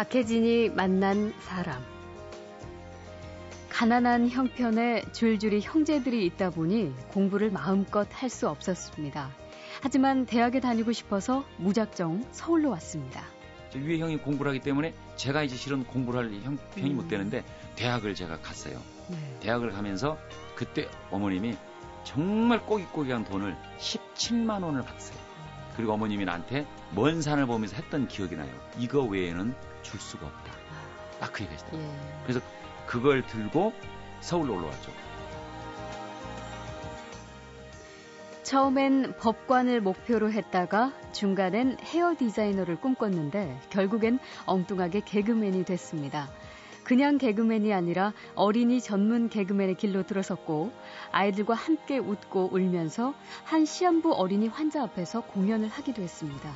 박혜진이 만난 사람. 가난한 형편에 줄줄이 형제들이 있다 보니 공부를 마음껏 할 수 없었습니다. 하지만 대학에 다니고 싶어서 무작정 서울로 왔습니다. 위에 형이 공부를 하기 때문에 제가 이제 실은 공부를 할 형편이 음. 못 되는데 대학을 제가 갔어요. 네. 대학을 가면서 그때 어머님이 정말 꼬깃꼬깃한 돈을 17만 원을 받았어요. 그리고 어머님이 나한테 먼 산을 보면서 했던 기억이 나요. 이거 외에는 줄 수가 없다. 딱 그 얘기 하시더라고요. 예. 그래서 그걸 들고 서울로 올라왔죠. 처음엔 법관을 목표로 했다가 중간엔 헤어 디자이너를 꿈꿨는데 결국엔 엉뚱하게 개그맨이 됐습니다. 그냥 개그맨이 아니라 어린이 전문 개그맨의 길로 들어섰고 아이들과 함께 웃고 울면서 한 시한부 어린이 환자 앞에서 공연을 하기도 했습니다.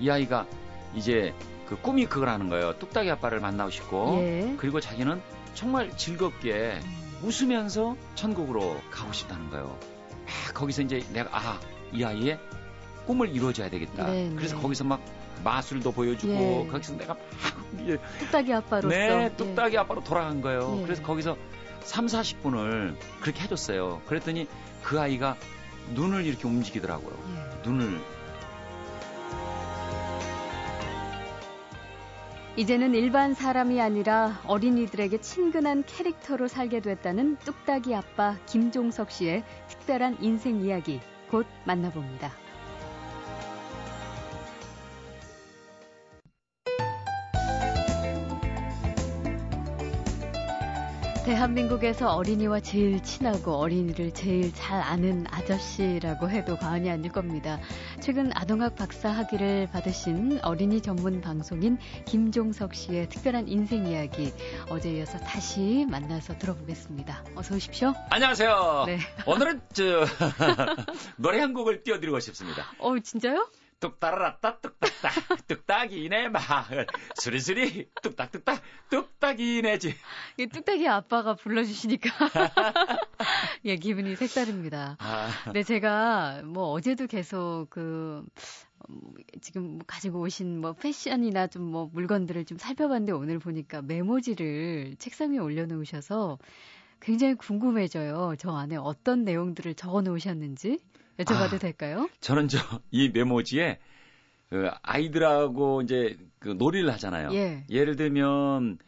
이 아이가 이제 그 꿈이 그거라는 거예요. 뚝딱이 아빠를 만나고 싶고 예. 그리고 자기는 정말 즐겁게 웃으면서 천국으로 가고 싶다는 거예요. 아, 거기서 이제 내가 아, 이 아이의 꿈을 이루어져야 되겠다. 네, 네. 그래서 거기서 막 마술도 보여주고 예. 거기서 내가 막 예. 뚝딱이 아빠로서 네, 예. 뚝딱이 예. 아빠로 돌아간 거예요. 예. 그래서 거기서 3, 40분을 그렇게 해줬어요. 그랬더니 그 아이가 눈을 이렇게 움직이더라고요. 예. 눈을 이제는 일반 사람이 아니라 어린이들에게 친근한 캐릭터로 살게 됐다는 뚝딱이 아빠 김종석 씨의 특별한 인생 이야기 곧 만나봅니다. 대한민국에서 어린이와 제일 친하고 어린이를 제일 잘 아는 아저씨라고 해도 과언이 아닐 겁니다. 최근 아동학 박사 학위를 받으신 어린이 전문 방송인 김종석 씨의 특별한 인생 이야기 어제 이어서 다시 만나서 들어보겠습니다. 어서 오십시오. 안녕하세요. 네. 오늘은 저 노래 한 곡을 띄워드리고 싶습니다. 어, 진짜요? 뚝따라라따 뚝딱딱 뚝딱이네 마을 수리수리 뚝딱뚝딱 뚝딱이네지 이 뚝딱이 아빠가 불러주시니까 예 기분이 색다릅니다. 아. 네 제가 뭐 어제도 계속 그 지금 가지고 오신 뭐 패션이나 좀 뭐 물건들을 좀 살펴봤는데 오늘 보니까 메모지를 책상 위에 올려놓으셔서 굉장히 궁금해져요. 저 안에 어떤 내용들을 적어 놓으셨는지. 여쭤봐도 아, 될까요? 저는 저 이 메모지에 그 아이들하고 이제 그 놀이를 하잖아요. 예. 예를 들면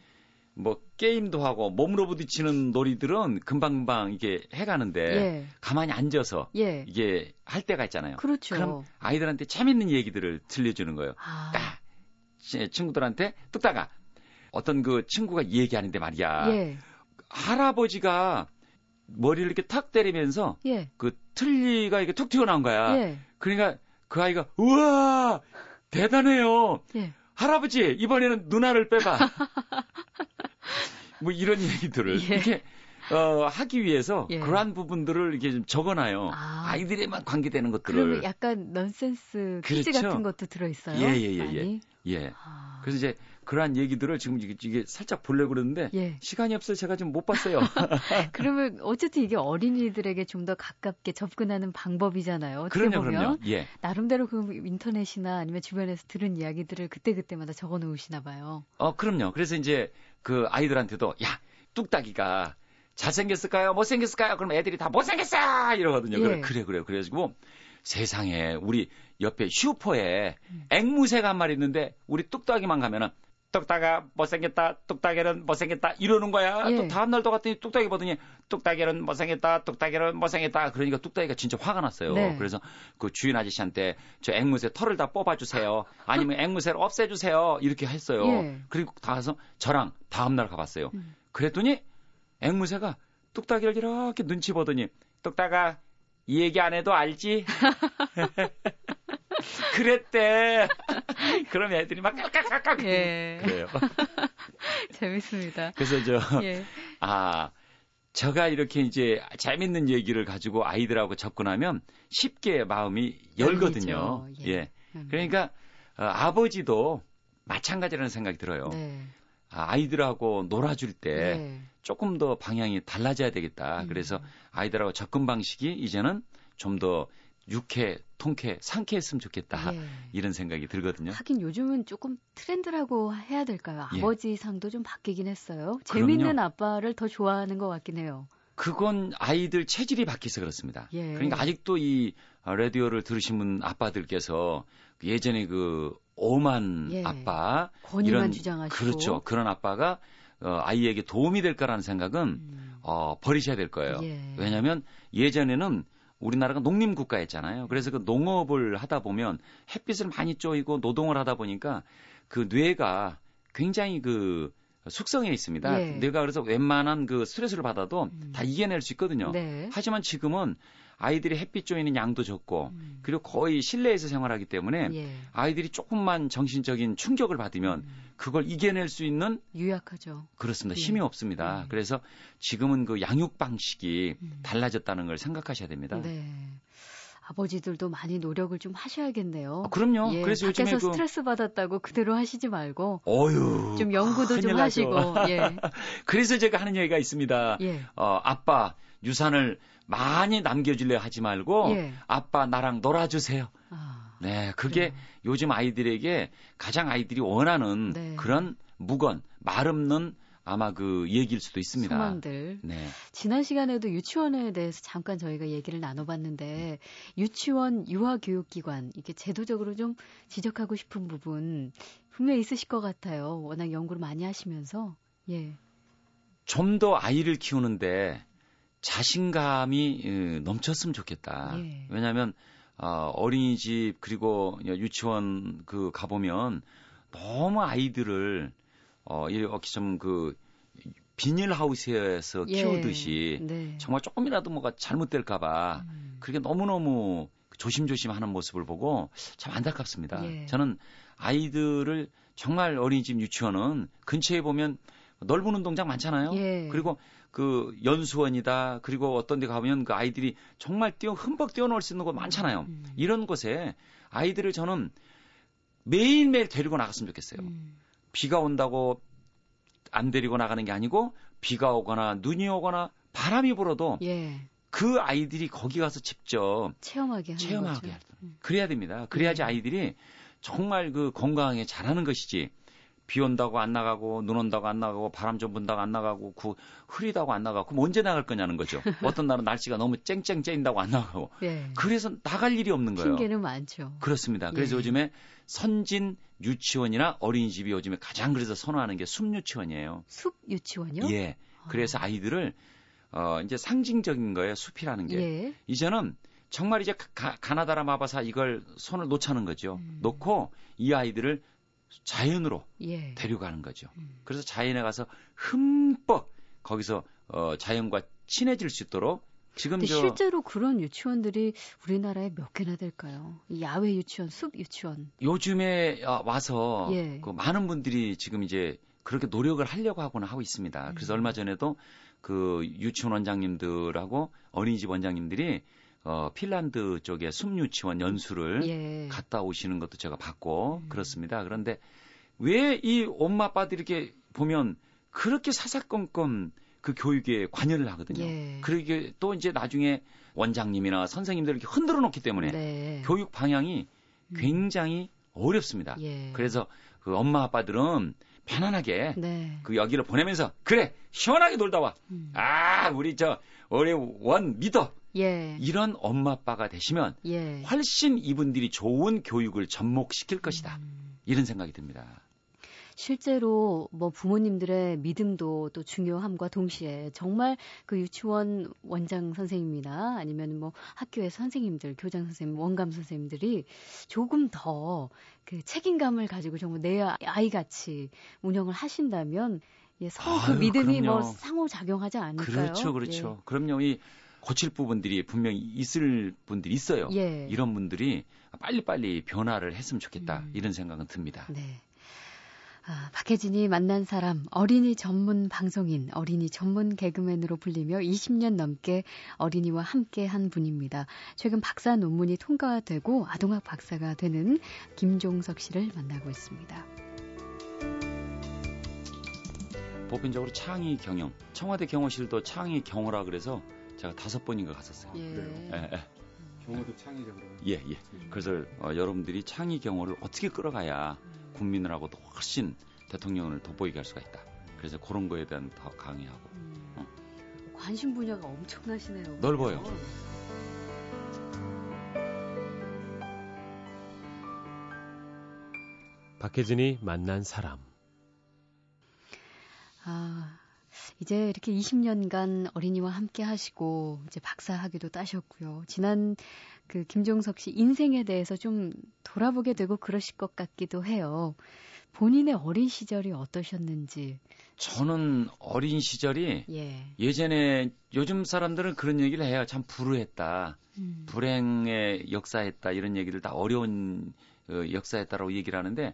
뭐 게임도 하고 몸으로 부딪히는 놀이들은 금방금방 이게 해가는데 예. 가만히 앉아서 예. 이게 할 때가 있잖아요. 그렇죠. 그럼 아이들한테 재밌는 얘기들을 들려주는 거예요. 아. 딱 친구들한테 뚝딱아 어떤 그 친구가 얘기하는데 말이야. 예. 할아버지가 머리를 이렇게 탁 때리면서 예. 그 틀니가 이렇게 툭 튀어나온 거야. 예. 그러니까 그 아이가 우와 대단해요. 예. 할아버지 이번에는 누나를 빼봐. 뭐 이런 얘기들을 예. 이렇게 어, 하기 위해서 예. 그러한 부분들을 이렇게 좀 적어놔요. 아. 이들에만 관계되는 것들을. 그러면 약간 넌센스 퀴즈 그렇죠. 같은 것도 들어있어요. 예예예 예, 예, 예, 예. 아. 그래서 이제 그러한 얘기들을 지금 이게, 살짝 보려고 그러는데 예. 시간이 없어서 제가 좀 못 봤어요. 그러면 어쨌든 이게 어린이들에게 좀 더 가깝게 접근하는 방법이잖아요. 어떻게 그럼요, 보면 그럼요. 예. 나름대로 그 인터넷이나 아니면 주변에서 들은 이야기들을 그때 그때마다 적어 놓으시나 봐요. 어, 그럼요. 그래서 이제 그 아이들한테도 야, 뚝딱이가 잘생겼을까요? 못생겼을까요? 그럼 애들이 다 못생겼어! 이러거든요. 예. 그래, 그래, 그래가지고 세상에 우리 옆에 슈퍼에 음. 앵무새가 한 마리 있는데 우리 뚝딱이만 가면은 뚝딱아 못생겼다 뚝딱이는 못생겼다 이러는 거야 예. 또 다음날 또 갔더니 뚝딱이 보더니 뚝딱이는 못생겼다 뚝딱이는 못생겼다 그러니까 뚝딱이가 진짜 화가 났어요 네. 그래서 그 주인 아저씨한테 저 앵무새 털을 다 뽑아주세요 아니면 앵무새를 없애주세요 이렇게 했어요 예. 그리고 다 가서 저랑 다음날 가봤어요 음. 그랬더니 앵무새가 뚝딱이를 이렇게 눈치 보더니 뚝딱아 이 얘기 안 해도 알지? 그랬대. 그럼 애들이 막 깍깍깍깍 예. 그래요. 재밌습니다. 그래서 저 예. 아, 제가 이렇게 이제 재밌는 얘기를 가지고 아이들하고 접근하면 쉽게 마음이 열거든요. 예. 예. 음. 그러니까 어, 아버지도 마찬가지라는 생각이 들어요. 네. 아, 아이들하고 놀아줄 때 네. 조금 더 방향이 달라져야 되겠다. 음. 그래서 아이들하고 접근 방식이 이제는 좀 더 유쾌, 통쾌, 상쾌했으면 좋겠다. 예. 이런 생각이 들거든요. 하긴 요즘은 조금 트렌드라고 해야 될까요? 예. 아버지 상도 좀 바뀌긴 했어요. 재밌는 그럼요. 아빠를 더 좋아하는 것 같긴 해요. 그건 아이들 체질이 바뀌어서 그렇습니다. 예. 그러니까 아직도 이 라디오를 들으신 아빠들께서 예전에 그 오만 예. 아빠 이런 주장하시고 그렇죠. 그런 아빠가 어, 아이에게 도움이 될 거라는 생각은 음. 어, 버리셔야 될 거예요. 예. 왜냐하면 예전에는 우리나라가 농림 국가였잖아요. 그래서 그 농업을 하다 보면 햇빛을 많이 쬐이고 노동을 하다 보니까 그 뇌가 굉장히 그 숙성해 있습니다. 예. 뇌가 그래서 웬만한 그 스트레스를 받아도 음. 다 이겨낼 수 있거든요. 네. 하지만 지금은 아이들이 햇빛 쬐이는 양도 적고 음. 그리고 거의 실내에서 생활하기 때문에 예. 아이들이 조금만 정신적인 충격을 받으면 음. 그걸 이겨낼 수 있는 유약하죠. 그렇습니다. 예. 힘이 없습니다. 예. 그래서 지금은 그 양육 방식이 음. 달라졌다는 걸 생각하셔야 됩니다. 네. 아버지들도 많이 노력을 좀 하셔야겠네요. 아, 그럼요. 예, 그래서 밖에서 요즘에 그... 스트레스 받았다고 그대로 하시지 말고 어휴, 좀 연구도 좀 하시고. 예. 그래서 제가 하는 얘기가 있습니다. 예. 어, 아빠 유산을 많이 남겨주려 하지 말고 예. 아빠 나랑 놀아주세요. 아, 네, 그게 그래요. 요즘 아이들에게 가장 아이들이 원하는 네. 그런 무건 말 없는 아마 그 얘기일 수도 있습니다. 소망들. 네. 지난 시간에도 유치원에 대해서 잠깐 저희가 얘기를 나눠봤는데 유치원 유아교육기관 이게 제도적으로 좀 지적하고 싶은 부분 분명히 있으실 것 같아요. 워낙 연구를 많이 하시면서 예. 좀 더 아이를 키우는데 자신감이 넘쳤으면 좋겠다. 예. 왜냐하면 어, 어린이집 그리고 유치원 그 가보면 너무 아이들을 어, 이렇게 좀그 비닐하우스에서 예. 키우듯이 네. 정말 조금이라도 뭐가 잘못될까봐 음. 그렇게 너무너무 조심조심 하는 모습을 보고 참 안타깝습니다. 예. 저는 아이들을 정말 어린이집 유치원은 근처에 보면 넓은 운동장 많잖아요. 예. 그리고 그 연수원이다. 그리고 어떤 데 가면 그 아이들이 정말 뛰어 흠뻑 뛰어놀 수 있는 곳 많잖아요. 음. 이런 곳에 아이들을 저는 매일매일 데리고 나갔으면 좋겠어요. 음. 비가 온다고 안 데리고 나가는 게 아니고 비가 오거나 눈이 오거나 바람이 불어도 예. 그 아이들이 거기 가서 직접 체험하게 하는 체험하게 거죠. 음. 그래야 됩니다. 그래야지 네. 아이들이 정말 그 건강하게 잘하는 것이지. 비 온다고 안 나가고 눈 온다고 안 나가고 바람 좀 분다고 안 나가고 그 흐리다고 안 나가고 그럼 언제 나갈 거냐는 거죠. 어떤 날은 날씨가 너무 쨍쨍 쨍다고 안 나가고. 예. 그래서 나갈 일이 없는 거예요. 핑계는 많죠. 그렇습니다. 그래서 예. 요즘에 선진 유치원이나 어린이집이 요즘에 가장 그래서 선호하는 게 숲 유치원이에요. 숲 유치원이요? 예. 그래서 아. 이들을 어 이제 상징적인 거예요. 숲이라는 게. 예. 이제는 정말 이제 가, 가나다라 마바사 이걸 손을 놓자는 거죠. 음. 놓고 이 아이들을 자연으로 예. 데려가는 거죠. 음. 그래서 자연에 가서 흠뻑 거기서 어, 자연과 친해질 수 있도록 지금 저 실제로 그런 유치원들이 우리나라에 몇 개나 될까요? 야외 유치원, 숲 유치원. 요즘에 아, 와서 예. 그 많은 분들이 지금 이제 그렇게 노력을 하려고 하고는 하고 있습니다. 그래서 음. 얼마 전에도 그 유치원 원장님들하고 어린이집 원장님들이 어, 핀란드 쪽에 숲유치원 연수를 예. 갔다 오시는 것도 제가 봤고 음. 그렇습니다. 그런데 왜 이 엄마 아빠들이 이렇게 보면 그렇게 사사건건 그 교육에 관여를 하거든요. 예. 그러게 또 이제 나중에 원장님이나 선생님들 이렇게 흔들어 놓기 때문에 네. 교육 방향이 음. 굉장히 음. 어렵습니다. 예. 그래서 그 엄마 아빠들은 편안하게 네. 그 여기를 보내면서 그래 시원하게 놀다 와. 음. 아 우리 저 우리 원 믿어. 예. 이런 엄마 아빠가 되시면 예. 훨씬 이분들이 좋은 교육을 접목시킬 것이다. 음. 이런 생각이 듭니다. 실제로 뭐 부모님들의 믿음도 또 중요함과 동시에 정말 그 유치원 원장 선생님이나 아니면 뭐 학교의 선생님들, 교장 선생님, 원감 선생님들이 조금 더 그 책임감을 가지고 정말 내 아이 같이 운영을 하신다면 예, 서로 그 믿음이 뭐 그럼요. 뭐 상호작용하지 않을까요? 그렇죠, 그렇죠. 예. 그럼요. 이 고칠 부분들이 분명히 있을 분들이 있어요. 예. 이런 분들이 빨리빨리 변화를 했으면 좋겠다. 음. 이런 생각은 듭니다. 네. 아, 박혜진이 만난 사람, 어린이 전문 방송인, 어린이 전문 개그맨으로 불리며 20년 넘게 어린이와 함께 한 분입니다. 최근 박사 논문이 통과되고 아동학 박사가 되는 김종석 씨를 만나고 있습니다. 보편적으로 창의 경영, 청와대 경호실도 창의 경호라 그래서 제가 다섯 번인가 갔었어요. 예. 예, 예. 경호도 창의적으로. 예, 예. 그래서 어, 여러분들이 창의 경호를 어떻게 끌어가야 국민들하고도 훨씬 대통령을 돋보이게 할 수가 있다. 그래서 그런 거에 대한 더 강의하고. 음. 어. 관심 분야가 엄청나시네요. 넓어요. 박혜진이 만난 사람. 아, 이제 이렇게 20년간 어린이와 함께 하시고 이제 박사 학위도 따셨고요. 지난 그 김종석 씨 인생에 대해서 좀 돌아보게 되고 그러실 것 같기도 해요. 본인의 어린 시절이 어떠셨는지. 저는 어린 시절이 예. 전에 요즘 사람들은 그런 얘기를 해요. 참 불우했다. 음. 불행의 역사했다. 이런 얘기를 다 어려운 어, 역사했다라고 얘기를 하는데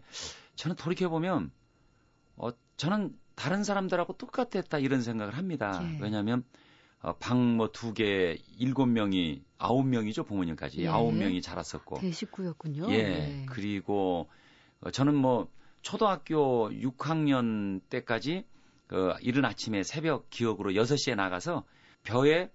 저는 돌이켜 보면 어 저는 다른 사람들하고 똑같았다 이런 생각을 합니다. 예. 왜냐하면 어, 방 뭐 두 개, 일곱 명이 아홉 명이죠 부모님까지 예. 아홉 명이 자랐었고 대식구였군요. 예. 예. 그리고 어, 저는 뭐 초등학교 6학년 때까지 그 이른 아침에 새벽 기억으로 6 시에 나가서 벼에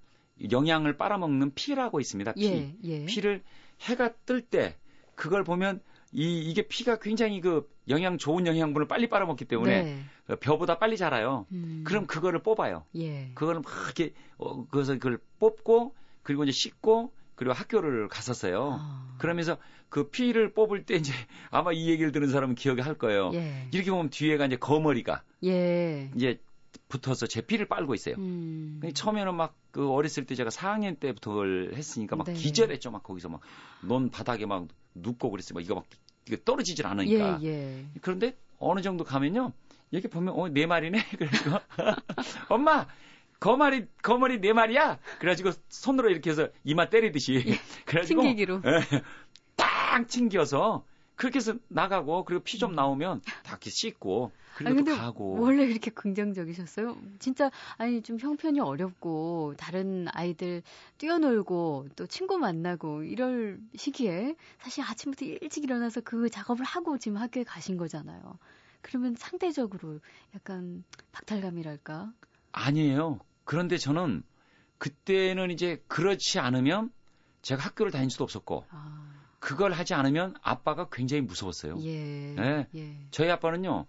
영양을 빨아먹는 피라고 있습니다. 피. 예, 예. 피를 해가 뜰 때 그걸 보면 이 이게 피가 굉장히 그 영양 좋은 영양분을 빨리 빨아먹기 때문에 네. 그 벼보다 빨리 자라요. 음. 그럼 그거를 뽑아요. 예. 그거를 막 이렇게 어, 그래서 그걸 뽑고 그리고 이제 씻고 그리고 학교를 갔었어요. 아. 그러면서 그 피를 뽑을 때 이제 아마 이 얘기를 들은 사람은 기억이 할 거예요. 예. 이렇게 보면 뒤에가 이제 거머리가 예. 이제 붙어서 제 피를 빨고 있어요. 음. 처음에는 막 그 어렸을 때 제가 4학년 때부터 그걸 했으니까 막 네. 기절했죠. 막 거기서 막 논 바닥에 막 눕고 그랬어요. 막 이거 막 이거 떨어지질 않으니까. 예, 예. 그런데 어느 정도 가면요. 이렇게 보면 어 네 마리네. 그래서 엄마 거마리 거머리 네 마리야. 그래가지고 손으로 이렇게 해서 이마 때리듯이. 예, 그래가지고 튕기기로. 예, 딱 튕겨서 그렇게 해서 나가고 그리고 피 좀 나오면 다 이렇게 씻고 그리고 또 가고. 원래 이렇게 긍정적이셨어요? 진짜 아니 좀 형편이 어렵고 다른 아이들 뛰어놀고 또 친구 만나고 이럴 시기에 사실 아침부터 일찍 일어나서 그 작업을 하고 지금 학교에 가신 거잖아요. 그러면 상대적으로 약간 박탈감이랄까? 아니에요. 그런데 저는 그때는 이제 그렇지 않으면 제가 학교를 다닐 수도 없었고 아. 그걸 하지 않으면 아빠가 굉장히 무서웠어요. 예. 네. 예. 저희 아빠는요.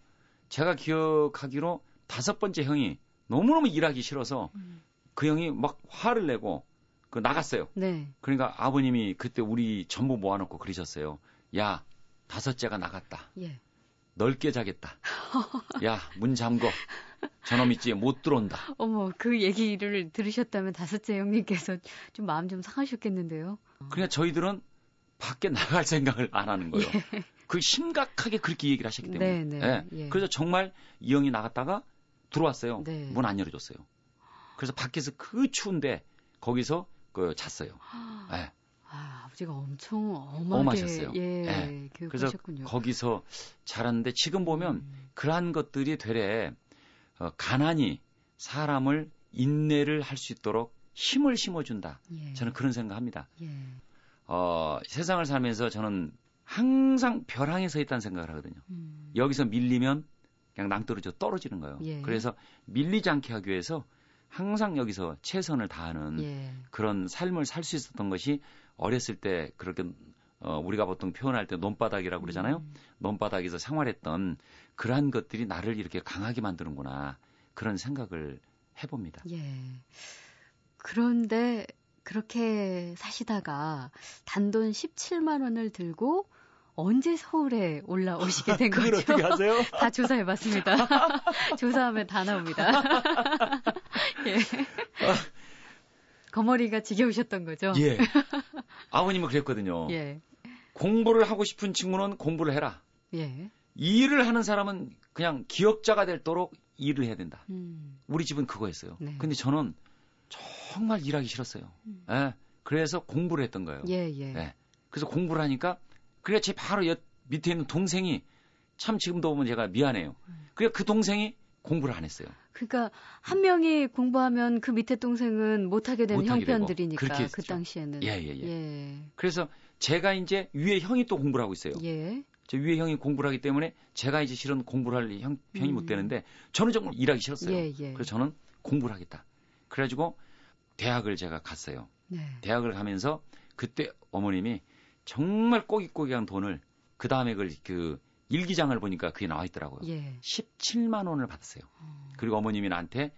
제가 기억하기로 다섯 번째 형이 너무너무 일하기 싫어서 음. 그 형이 막 화를 내고 그 나갔어요. 네. 그러니까 아버님이 그때 우리 전부 모아놓고 그러셨어요. 야, 다섯째가 나갔다. 예. 넓게 자겠다. 야, 문 잠궈. 저놈 있지 못 들어온다. 어머, 그 얘기를 들으셨다면 다섯째 형님께서 좀 마음 좀 상하셨겠는데요. 그러니까 저희들은 밖에 나갈 생각을 안 하는 거예요. 예. 그 심각하게 그렇게 얘기를 하셨기 때문에. 네, 네, 예. 예. 그래서 정말 이 형이 나갔다가 들어왔어요. 네. 문안 열어줬어요. 그래서 밖에서 그 추운데 거기서 그 잤어요. 예. 아, 아버지가 엄청 엄하셨어요. 예, 예. 그래서 거기서 자랐는데 지금 보면 음. 그러한 것들이 되레 어, 가난이 사람을 인내를 할 수 있도록 힘을 심어준다. 예. 저는 그런 생각합니다. 예. 어, 세상을 살면서 저는 항상 벼랑에 서 있다는 생각을 하거든요. 음. 여기서 밀리면 그냥 낭떠러져 떨어지는 거예요. 예. 그래서 밀리지 않게 하기 위해서 항상 여기서 최선을 다하는 예. 그런 삶을 살 수 있었던 것이 어렸을 때 그렇게 어, 우리가 보통 표현할 때 논바닥이라고 그러잖아요. 음. 논바닥에서 생활했던 그러한 것들이 나를 이렇게 강하게 만드는구나. 그런 생각을 해봅니다. 예. 그런데 그렇게 사시다가 단돈 17만 원을 들고 언제 서울에 올라오시게 된 거죠? 어떻게 하세요? 다 조사해봤습니다. 조사하면 다 나옵니다. 예. 거머리가 지겨우셨던 거죠? 예. 아버님은 그랬거든요. 예. 공부를 하고 싶은 친구는 공부를 해라. 예. 일을 하는 사람은 그냥 기억자가 될 도록 일을 해야 된다. 음. 우리 집은 그거였어요. 네. 근데 저는 정말 일하기 싫었어요. 음. 예. 그래서 공부를 했던 거예요. 예, 예. 예. 그래서 공부를 하니까 그래 제 바로 옆 밑에 있는 동생이 참 지금도 보면 제가 미안해요. 음. 그래 그 동생이 공부를 안 했어요. 그러니까 한 명이 공부하면 그 밑에 동생은 못하게 되는 형편들이니까 그 당시에는. 예, 예, 예, 예. 그래서 제가 이제 위에 형이 또 공부를 하고 있어요. 예. 저 위에 형이 공부를 하기 때문에 제가 이제 실은 공부를 할 형편이 음. 못 되는데 저는 정말 일하기 싫었어요. 예, 예. 그래서 저는 공부를 하겠다. 그래가지고 대학을 제가 갔어요. 네. 대학을 가면서 그때 어머님이 정말 꼬깃꼬깃한 돈을 그 다음에 그걸 그 일기장을 보니까 그게 나와 있더라고요. 예. 17만 원을 받았어요. 음. 그리고 어머님이 나한테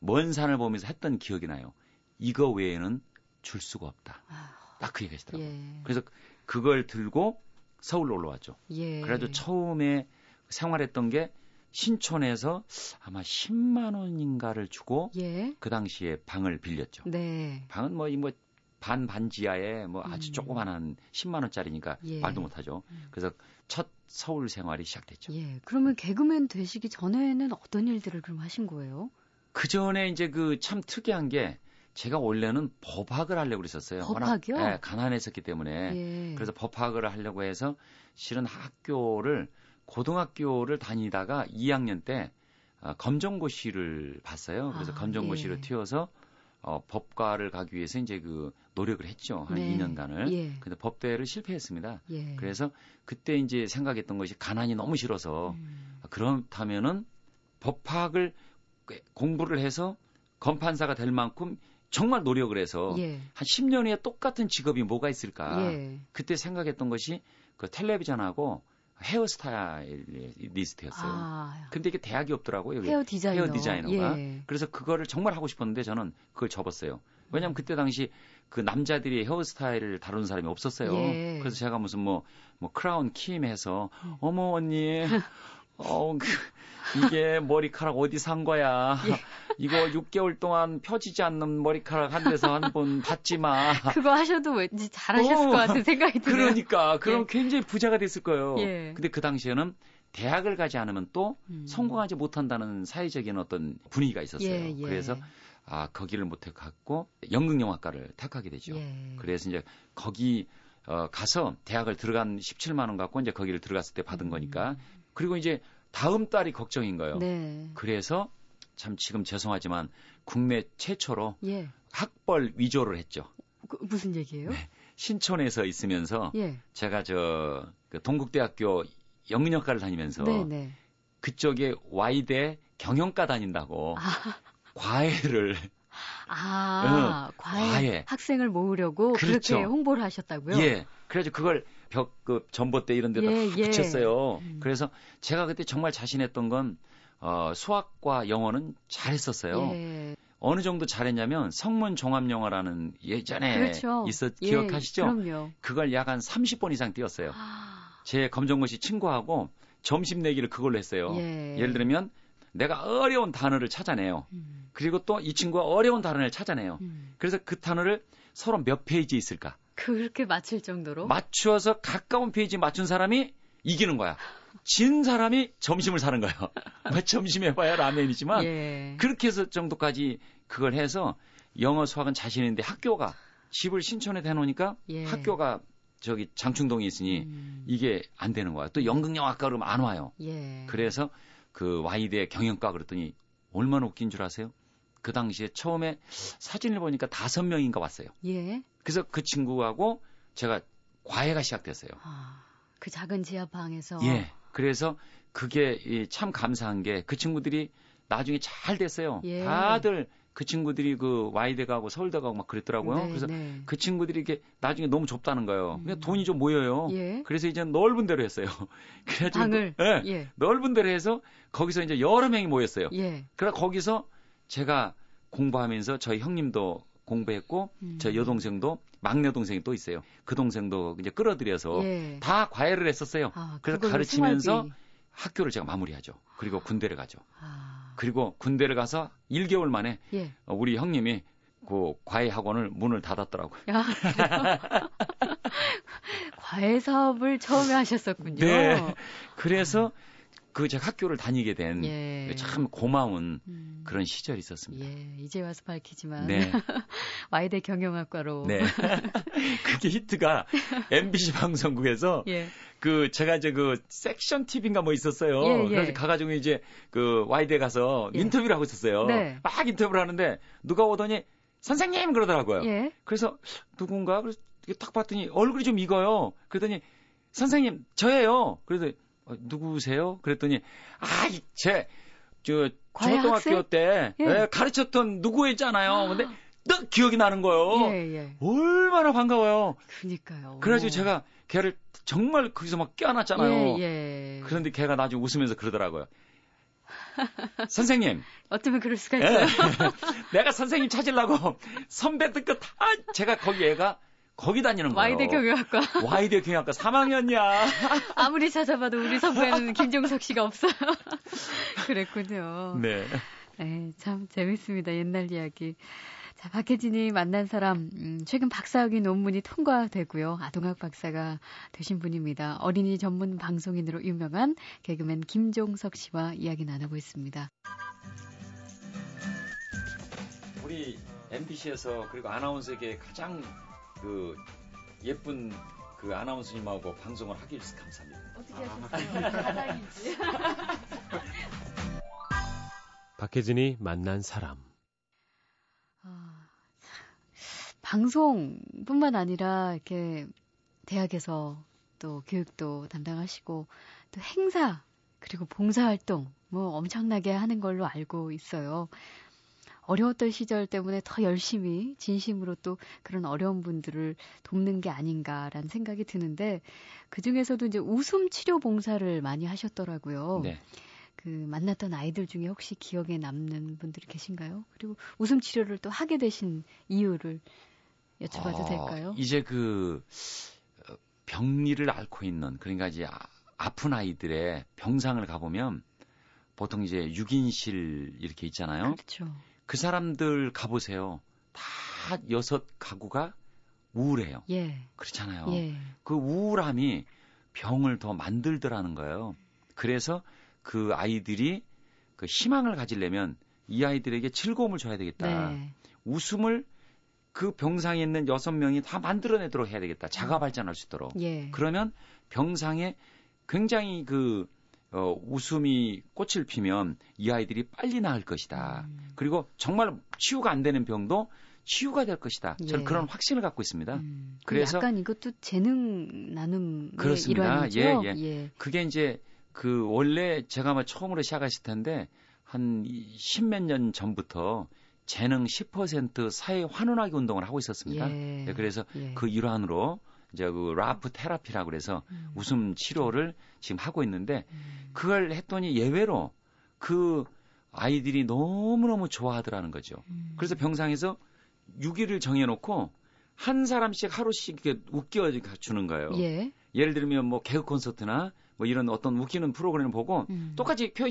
먼 산을 보면서 했던 기억이 나요. 이거 외에는 줄 수가 없다. 아. 딱그 얘기 하시더라고요. 예. 그래서 그걸 들고 서울로 올라왔죠. 예. 그래가지고 처음에 생활했던 게 신촌에서 아마 10만 원인가를 주고 예. 그 당시에 방을 빌렸죠. 네. 방은 뭐 이뭐 반 반 지하에 뭐 아주 음. 조그만한 10만 원짜리니까 예. 말도 못 하죠. 음. 그래서 첫 서울 생활이 시작됐죠. 예. 그러면 개그맨 되시기 전에는 어떤 일들을 그럼 하신 거예요? 그 전에 이제 그 참 특이한 게 제가 원래는 법학을 하려고 그랬었어요. 법학이요? 워낙, 예, 가난했었기 때문에. 예. 그래서 법학을 하려고 해서 실은 학교를 고등학교를 다니다가 2학년 때 어, 검정고시를 봤어요. 그래서 아, 검정고시를 예. 튀어서 어, 법과를 가기 위해서 이제 그 노력을 했죠. 한 네. 2년간을. 예. 근데 법대를 실패했습니다. 예. 그래서 그때 이제 생각했던 것이 가난이 너무 싫어서 음. 그렇다면은 법학을 공부를 해서 검판사가 될 만큼 정말 노력을 해서 예. 한 10년 후에 똑같은 직업이 뭐가 있을까? 예. 그때 생각했던 것이 그 텔레비전하고 헤어스타일 리스트였어요. 아. 근데 이게 대학이 없더라고요. 헤어 디자이너. 헤어 디자이너가. 예. 그래서 그거를 정말 하고 싶었는데 저는 그걸 접었어요. 왜냐하면 그때 당시 그 남자들이 헤어스타일을 다루는 사람이 없었어요. 예. 그래서 제가 무슨 뭐, 뭐 크라운 킴 해서, 음. 어머, 언니, 어, 그, 이게 머리카락 어디 산 거야. 예. 이거 6개월 동안 펴지지 않는 머리카락 한 데서 한 번 받지 마. 그거 하셔도 왠지 잘하셨을 어, 것 같은 생각이 들어요. 그러니까. 그럼 예. 굉장히 부자가 됐을 거예요. 예. 근데 그 당시에는 대학을 가지 않으면 또 음. 성공하지 못한다는 사회적인 어떤 분위기가 있었어요. 예, 예. 그래서 아, 거기를 못해 갔고 연극영화과를 택하게 되죠. 예. 그래서 이제 거기 어, 가서 대학을 들어간 17만 원 갖고 이제 거기를 들어갔을 때 받은 음. 거니까 그리고 이제 다음 달이 걱정인 거예요. 네. 그래서 참 지금 죄송하지만 국내 최초로 예. 학벌 위조를 했죠. 그, 무슨 얘기예요? 네. 신촌에서 있으면서 예. 제가 저 그 동국대학교 영문학과를 다니면서 네네. 네. 그쪽에 Y대 경영과 다닌다고 아. 과외를 아, 응, 과외, 과외, 학생을 모으려고 그렇죠. 그렇게 홍보를 하셨다고요? 예. 그래서 그걸 벽, 그, 전봇대 이런 데다 예, 예. 붙였어요. 음. 그래서 제가 그때 정말 자신했던 건, 어, 수학과 영어는 잘했었어요. 예. 어느 정도 잘했냐면 성문 종합 영어라는 예전에 그렇죠. 있었 예, 기억하시죠? 그럼요. 그걸 약 한 30번 이상 뛰었어요. 아... 제 검정고시 친구하고 점심 내기를 그걸로 했어요. 예를 들면 내가 어려운 단어를 찾아내요. 음. 그리고 또 이 친구가 어려운 단어를 찾아내요. 음. 그래서 그 단어를 서로 몇 페이지 있을까? 그렇게 맞출 정도로? 맞추어서 가까운 페이지 맞춘 사람이 이기는 거야. 진 사람이 점심을 사는 거예요. 뭐 점심 해봐야 라면이지만 예. 그렇게 해서 정도까지 그걸 해서 영어 수학은 자신 있는데 학교가 집을 신촌에 대놓으니까 예. 학교가 저기 장충동에 있으니 음. 이게 안 되는 거야. 또 연극영화과 그러면 안 와요. 예. 그래서 그 와이대 경영과 그랬더니 얼마나 웃긴 줄 아세요? 그 당시에 처음에 사진을 보니까 다섯 명인가 왔어요. 예. 그래서 그 친구하고 제가 과외가 시작됐어요. 아, 그 작은 지하방에서. 예. 그래서 그게 참 감사한 게 그 친구들이 나중에 잘 됐어요. 예. 다들 그 친구들이 그 와이대 가고 서울대 가고 막 그랬더라고요. 네, 그래서 네. 그 친구들이 이게 나중에 너무 좁다는 거예요. 음. 그냥 돈이 좀 모여요. 예. 그래서 이제 넓은 데로 했어요. 그래가지고 방을 예, 예. 넓은 데로 해서 거기서 이제 여러 명이 모였어요. 예. 그래 거기서 제가 공부하면서 저희 형님도 공부했고 음. 저 여동생도 막내 동생이 또 있어요. 그 동생도 이제 끌어들여서 예. 다 과외를 했었어요. 아, 그래서 가르치면서 생활비. 학교를 제가 마무리하죠. 그리고 군대를 가죠. 아. 그리고 군대를 가서 1개월 만에 예. 우리 형님이 그 과외 학원을 문을 닫았더라고요. 야, 과외 사업을 처음에 하셨었군요. 네. 그래서 그 제가 학교를 다니게 된참 예. 고마운 음. 그런 시절이 있었습니다. 예, 이제 와서 밝히지만 네. 와이대 경영학과로 네. 그게 히트가 MBC 방송국에서 예. 그 제가 이제 그 섹션 TV인가 뭐 있었어요. 예, 예. 그래서 가가지고 이제 그 와이대 가서 예. 인터뷰를 하고 있었어요. 네. 막 인터뷰를 하는데 누가 오더니 선생님 그러더라고요. 예. 그래서 누군가 그래서 딱 봤더니 얼굴이 좀 익어요. 그러더니 선생님 저예요. 그래서 어, 누구세요? 그랬더니 아, 제저 중고등학교 때 예. 네, 가르쳤던 누구였잖아요. 아. 근데 딱 기억이 나는 거예요. 예, 예. 얼마나 반가워요. 그니까요. 그래가지고 제가 걔를 정말 거기서 막 껴안았잖아요. 예, 예. 그런데 걔가 나중에 웃으면서 그러더라고요. 선생님. 어쩌면 그럴 수가 있어요. 내가 선생님 찾으려고 선배들 거다 제가 거기 애가 거기 다니는 거예요. 와이대 경영학과. 와이대 경영학과 3학년이야. 아무리 찾아봐도 우리 선배는 김종석 씨가 없어요. 그랬군요. 네. 네, 참 재밌습니다. 옛날 이야기. 자, 박혜진이 만난 사람, 음, 최근 박사학위 논문이 통과되고요. 아동학 박사가 되신 분입니다. 어린이 전문 방송인으로 유명한 개그맨 김종석 씨와 이야기 나누고 있습니다. 우리 MBC에서 그리고 아나운서에게 가장 그 예쁜 그 아나운서님하고 방송을 하기 위해서 감사합니다. 어떻게 하셨어요? 박혜진이 만난 사람. 방송뿐만 아니라 이렇게 대학에서 또 교육도 담당하시고 또 행사 그리고 봉사활동 뭐 엄청나게 하는 걸로 알고 있어요. 어려웠던 시절 때문에 더 열심히 진심으로 또 그런 어려운 분들을 돕는 게 아닌가라는 생각이 드는데 그 중에서도 이제 웃음 치료 봉사를 많이 하셨더라고요. 네. 그 만났던 아이들 중에 혹시 기억에 남는 분들이 계신가요? 그리고 웃음 치료를 또 하게 되신 이유를 여쭤봐도 어, 될까요? 이제 그 어, 병리를 앓고 있는 그러니까 이제 아, 픈 아이들의 병상을 가보면 보통 이제 6인실 이렇게 있잖아요. 그렇죠. 그 사람들 가보세요. 다 여섯 가구가 우울해요. 예. 그렇잖아요. 예. 그 우울함이 병을 더 만들더라는 거예요. 그래서 그 아이들이 그 희망을 가지려면 이 아이들에게 즐거움을 줘야 되겠다. 네. 웃음을 그 병상에 있는 여섯 명이 다 만들어내도록 해야 되겠다. 자가 발전할 수 있도록. 예. 그러면 병상에 굉장히 그 어, 웃음이 꽃을 피면 이 아이들이 빨리 나을 것이다. 음. 그리고 정말 치유가 안 되는 병도 치유가 될 것이다. 저는 예. 그런 확신을 갖고 있습니다. 음. 그래서 약간 이것도 재능 나눔의 그렇습니다. 일환이죠. 예, 예. 예. 그게 이제 그 원래 제가 아마 처음으로 시작했을 텐데 한 십몇 년 전부터 재능 10% 사회 환원하기 운동을 하고 있었습니다. 예. 네, 그래서 예. 그 일환으로 이제 그 라프 테라피라고 그래서 음. 웃음 치료를 지금 하고 있는데 음. 그걸 했더니 예외로 그 아이들이 너무너무 좋아하더라는 거죠. 음. 그래서 병상에서 6일을 정해놓고 한 사람씩 하루씩 이렇게 웃겨 주는 거예요. 예. 예를 들면 뭐 개그 콘서트나 뭐 이런 어떤 웃기는 프로그램을 보고 음. 똑같이 표,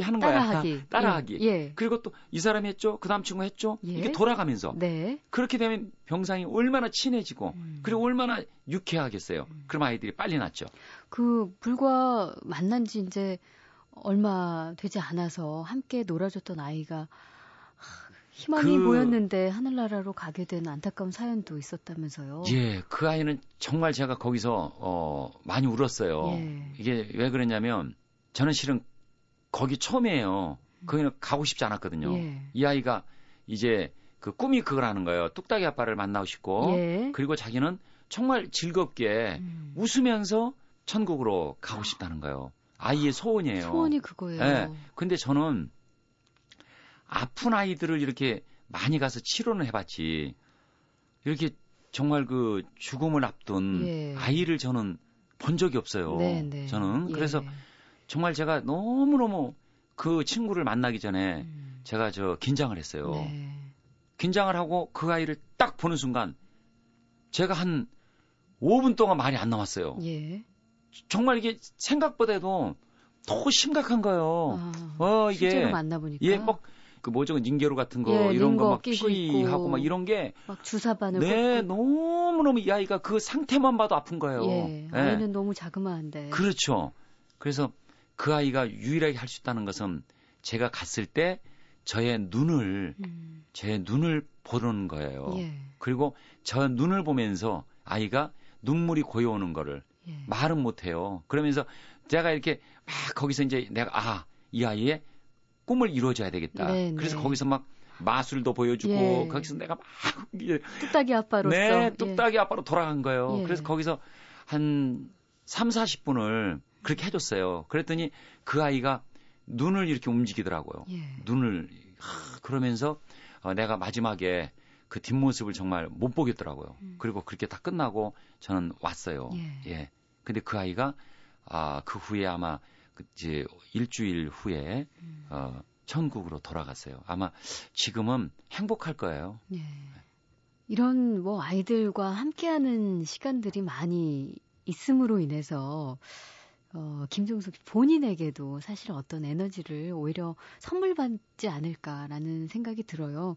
하는 따라하기. 거야. 따라하기. 예. 예. 그리고 또 이 사람이 했죠. 그 다음 친구 했죠. 예. 이게 돌아가면서. 네. 그렇게 되면 병상이 얼마나 친해지고 음. 그리고 얼마나 유쾌하겠어요. 음. 그럼 아이들이 빨리 낫죠. 그 불과 만난 지 이제 얼마 되지 않아서 함께 놀아줬던 아이가 희망이 그, 보였는데 하늘나라로 가게 된 안타까운 사연도 있었다면서요. 예, 그 아이는 정말 제가 거기서 어 많이 울었어요. 예. 이게 왜 그랬냐면 저는 실은 거기 처음이에요. 거기는 가고 싶지 않았거든요. 예. 이 아이가 이제 그 꿈이 그거라는 거예요. 뚝딱이 아빠를 만나고 싶고 예. 그리고 자기는 정말 즐겁게 음. 웃으면서 천국으로 가고 싶다는 거예요. 아이의 소원이에요. 소원이 그거예요. 네. 근데 저는 아픈 아이들을 이렇게 많이 가서 치료는 해봤지. 이렇게 정말 그 죽음을 앞둔 예. 아이를 저는 본 적이 없어요. 네, 네. 저는 예. 그래서 정말 제가 너무너무 그 친구를 만나기 전에 음. 제가 저 긴장을 했어요. 네. 긴장을 하고 그 아이를 딱 보는 순간 제가 한 5분 동안 말이 안 나왔어요. 예. 정말 이게 생각보다도 더 심각한 거예요. 아, 어, 이게. 실제로 만나보니까. 예, 막, 그 뭐죠, 닌게로 같은 거, 예, 이런 거 막 피하고 막 이런 게. 막 주사바늘. 네, 너무 너무 이 아이가 그 상태만 봐도 아픈 거예요. 예, 아이는 예. 너무 자그마한데. 그렇죠. 그래서 그 아이가 유일하게 할 수 있다는 것은 제가 갔을 때 저의 눈을 음. 제 눈을 보는 거예요. 예. 그리고 저 눈을 보면서 아이가 눈물이 고여오는 거를 예. 말은 못 해요. 그러면서 제가 이렇게 막 거기서 이제 내가 아, 이 아이의 꿈을 이루어줘야 되겠다. 네, 그래서 네. 거기서 막 마술도 보여주고 예. 거기서 내가 막 뚝딱이 아빠로서 네, 뚝딱이 예. 아빠로 돌아간 거예요. 예. 그래서 거기서 한 3, 40분을 그렇게 해줬어요. 그랬더니 그 아이가 눈을 이렇게 움직이더라고요. 예. 눈을 하, 그러면서 어, 내가 마지막에 그 뒷모습을 정말 못 보겠더라고요. 음. 그리고 그렇게 다 끝나고 저는 왔어요. 예. 예. 근데 그 아이가 아, 그 후에 아마 그 이제 일주일 후에 음. 어, 천국으로 돌아갔어요. 아마 지금은 행복할 거예요. 예. 이런 뭐 아이들과 함께하는 시간들이 많이 있음으로 인해서 어, 김종숙 본인에게도 사실 어떤 에너지를 오히려 선물 받지 않을까라는 생각이 들어요.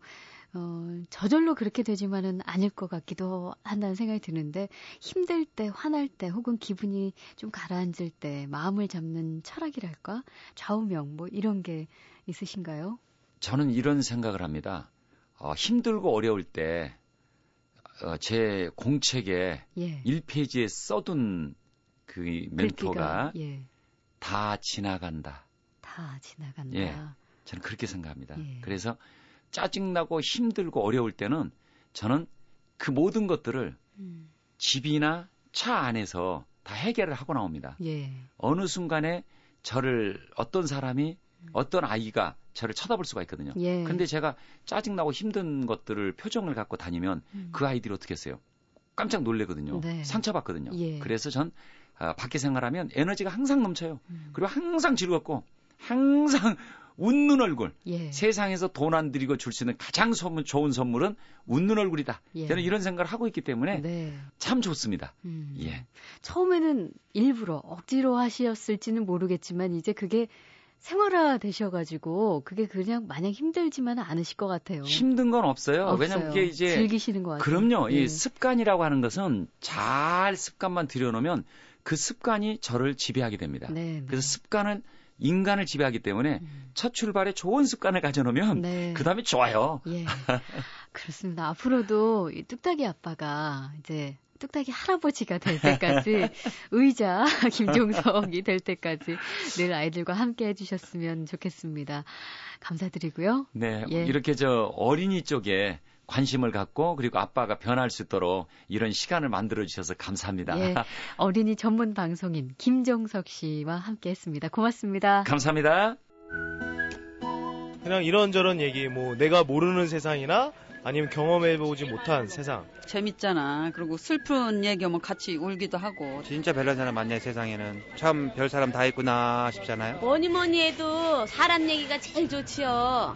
어, 저절로 그렇게 되지만은 아닐 것 같기도 한다는 생각이 드는데 힘들 때, 화날 때, 혹은 기분이 좀 가라앉을 때 마음을 잡는 철학이랄까 좌우명 뭐 이런 게 있으신가요? 저는 이런 생각을 합니다. 어, 힘들고 어려울 때, 어, 제 공책에 예. 1페이지에 써둔 그 멘토가 예. 다 지나간다. 다 지나간다. 예. 저는 그렇게 생각합니다. 예. 그래서 짜증나고 힘들고 어려울 때는 저는 그 모든 것들을 음. 집이나 차 안에서 다 해결을 하고 나옵니다. 예. 어느 순간에 저를 어떤 사람이 음. 어떤 아이가 저를 쳐다볼 수가 있거든요. 예. 근데 제가 짜증나고 힘든 것들을 표정을 갖고 다니면 음. 그 아이들이 어떻게 했어요? 깜짝 놀래거든요. 네. 상처받거든요. 예. 그래서 전 아, 밖에 생활하면 에너지가 항상 넘쳐요. 음. 그리고 항상 즐겁고 항상 웃는 얼굴. 예. 세상에서 돈 안 들이고 줄 수 있는 가장 선물, 좋은 선물은 웃는 얼굴이다. 예. 저는 이런 생각을 하고 있기 때문에 네. 참 좋습니다. 음. 예. 처음에는 일부러 억지로 하셨을지는 모르겠지만 이제 그게 생활화 되셔가지고 그게 그냥 마냥 힘들지만은 않으실 것 같아요. 힘든 건 없어요. 없어요. 왜냐면 그게 이제 즐기시는 것 같아요. 그럼요. 예. 이 습관이라고 하는 것은 잘 습관만 들여놓으면 그 습관이 저를 지배하게 됩니다. 네, 네. 그래서 습관은 인간을 지배하기 때문에 음. 첫 출발에 좋은 습관을 가져놓으면 네. 그 다음에 좋아요. 예. 그렇습니다. 앞으로도 이 뚝딱이 아빠가 이제 뚝딱이 할아버지가 될 때까지 의자 김종석이 될 때까지 늘 아이들과 함께 해주셨으면 좋겠습니다. 감사드리고요. 네, 예. 이렇게 저 어린이 쪽에 관심을 갖고 그리고 아빠가 변할 수 있도록 이런 시간을 만들어 주셔서 감사합니다. 예, 어린이 전문 방송인 김정석 씨와 함께 했습니다. 고맙습니다. 감사합니다. 그냥 이런저런 얘기 뭐 내가 모르는 세상이나 아니면 경험해보지 못한 세상. 재밌잖아. 그리고 슬픈 얘기하면 같이 울기도 하고. 진짜 별난 사람 많네 세상에는. 참 별 사람 다 있구나 싶잖아요. 뭐니 뭐니 해도 사람 얘기가 제일 좋지요.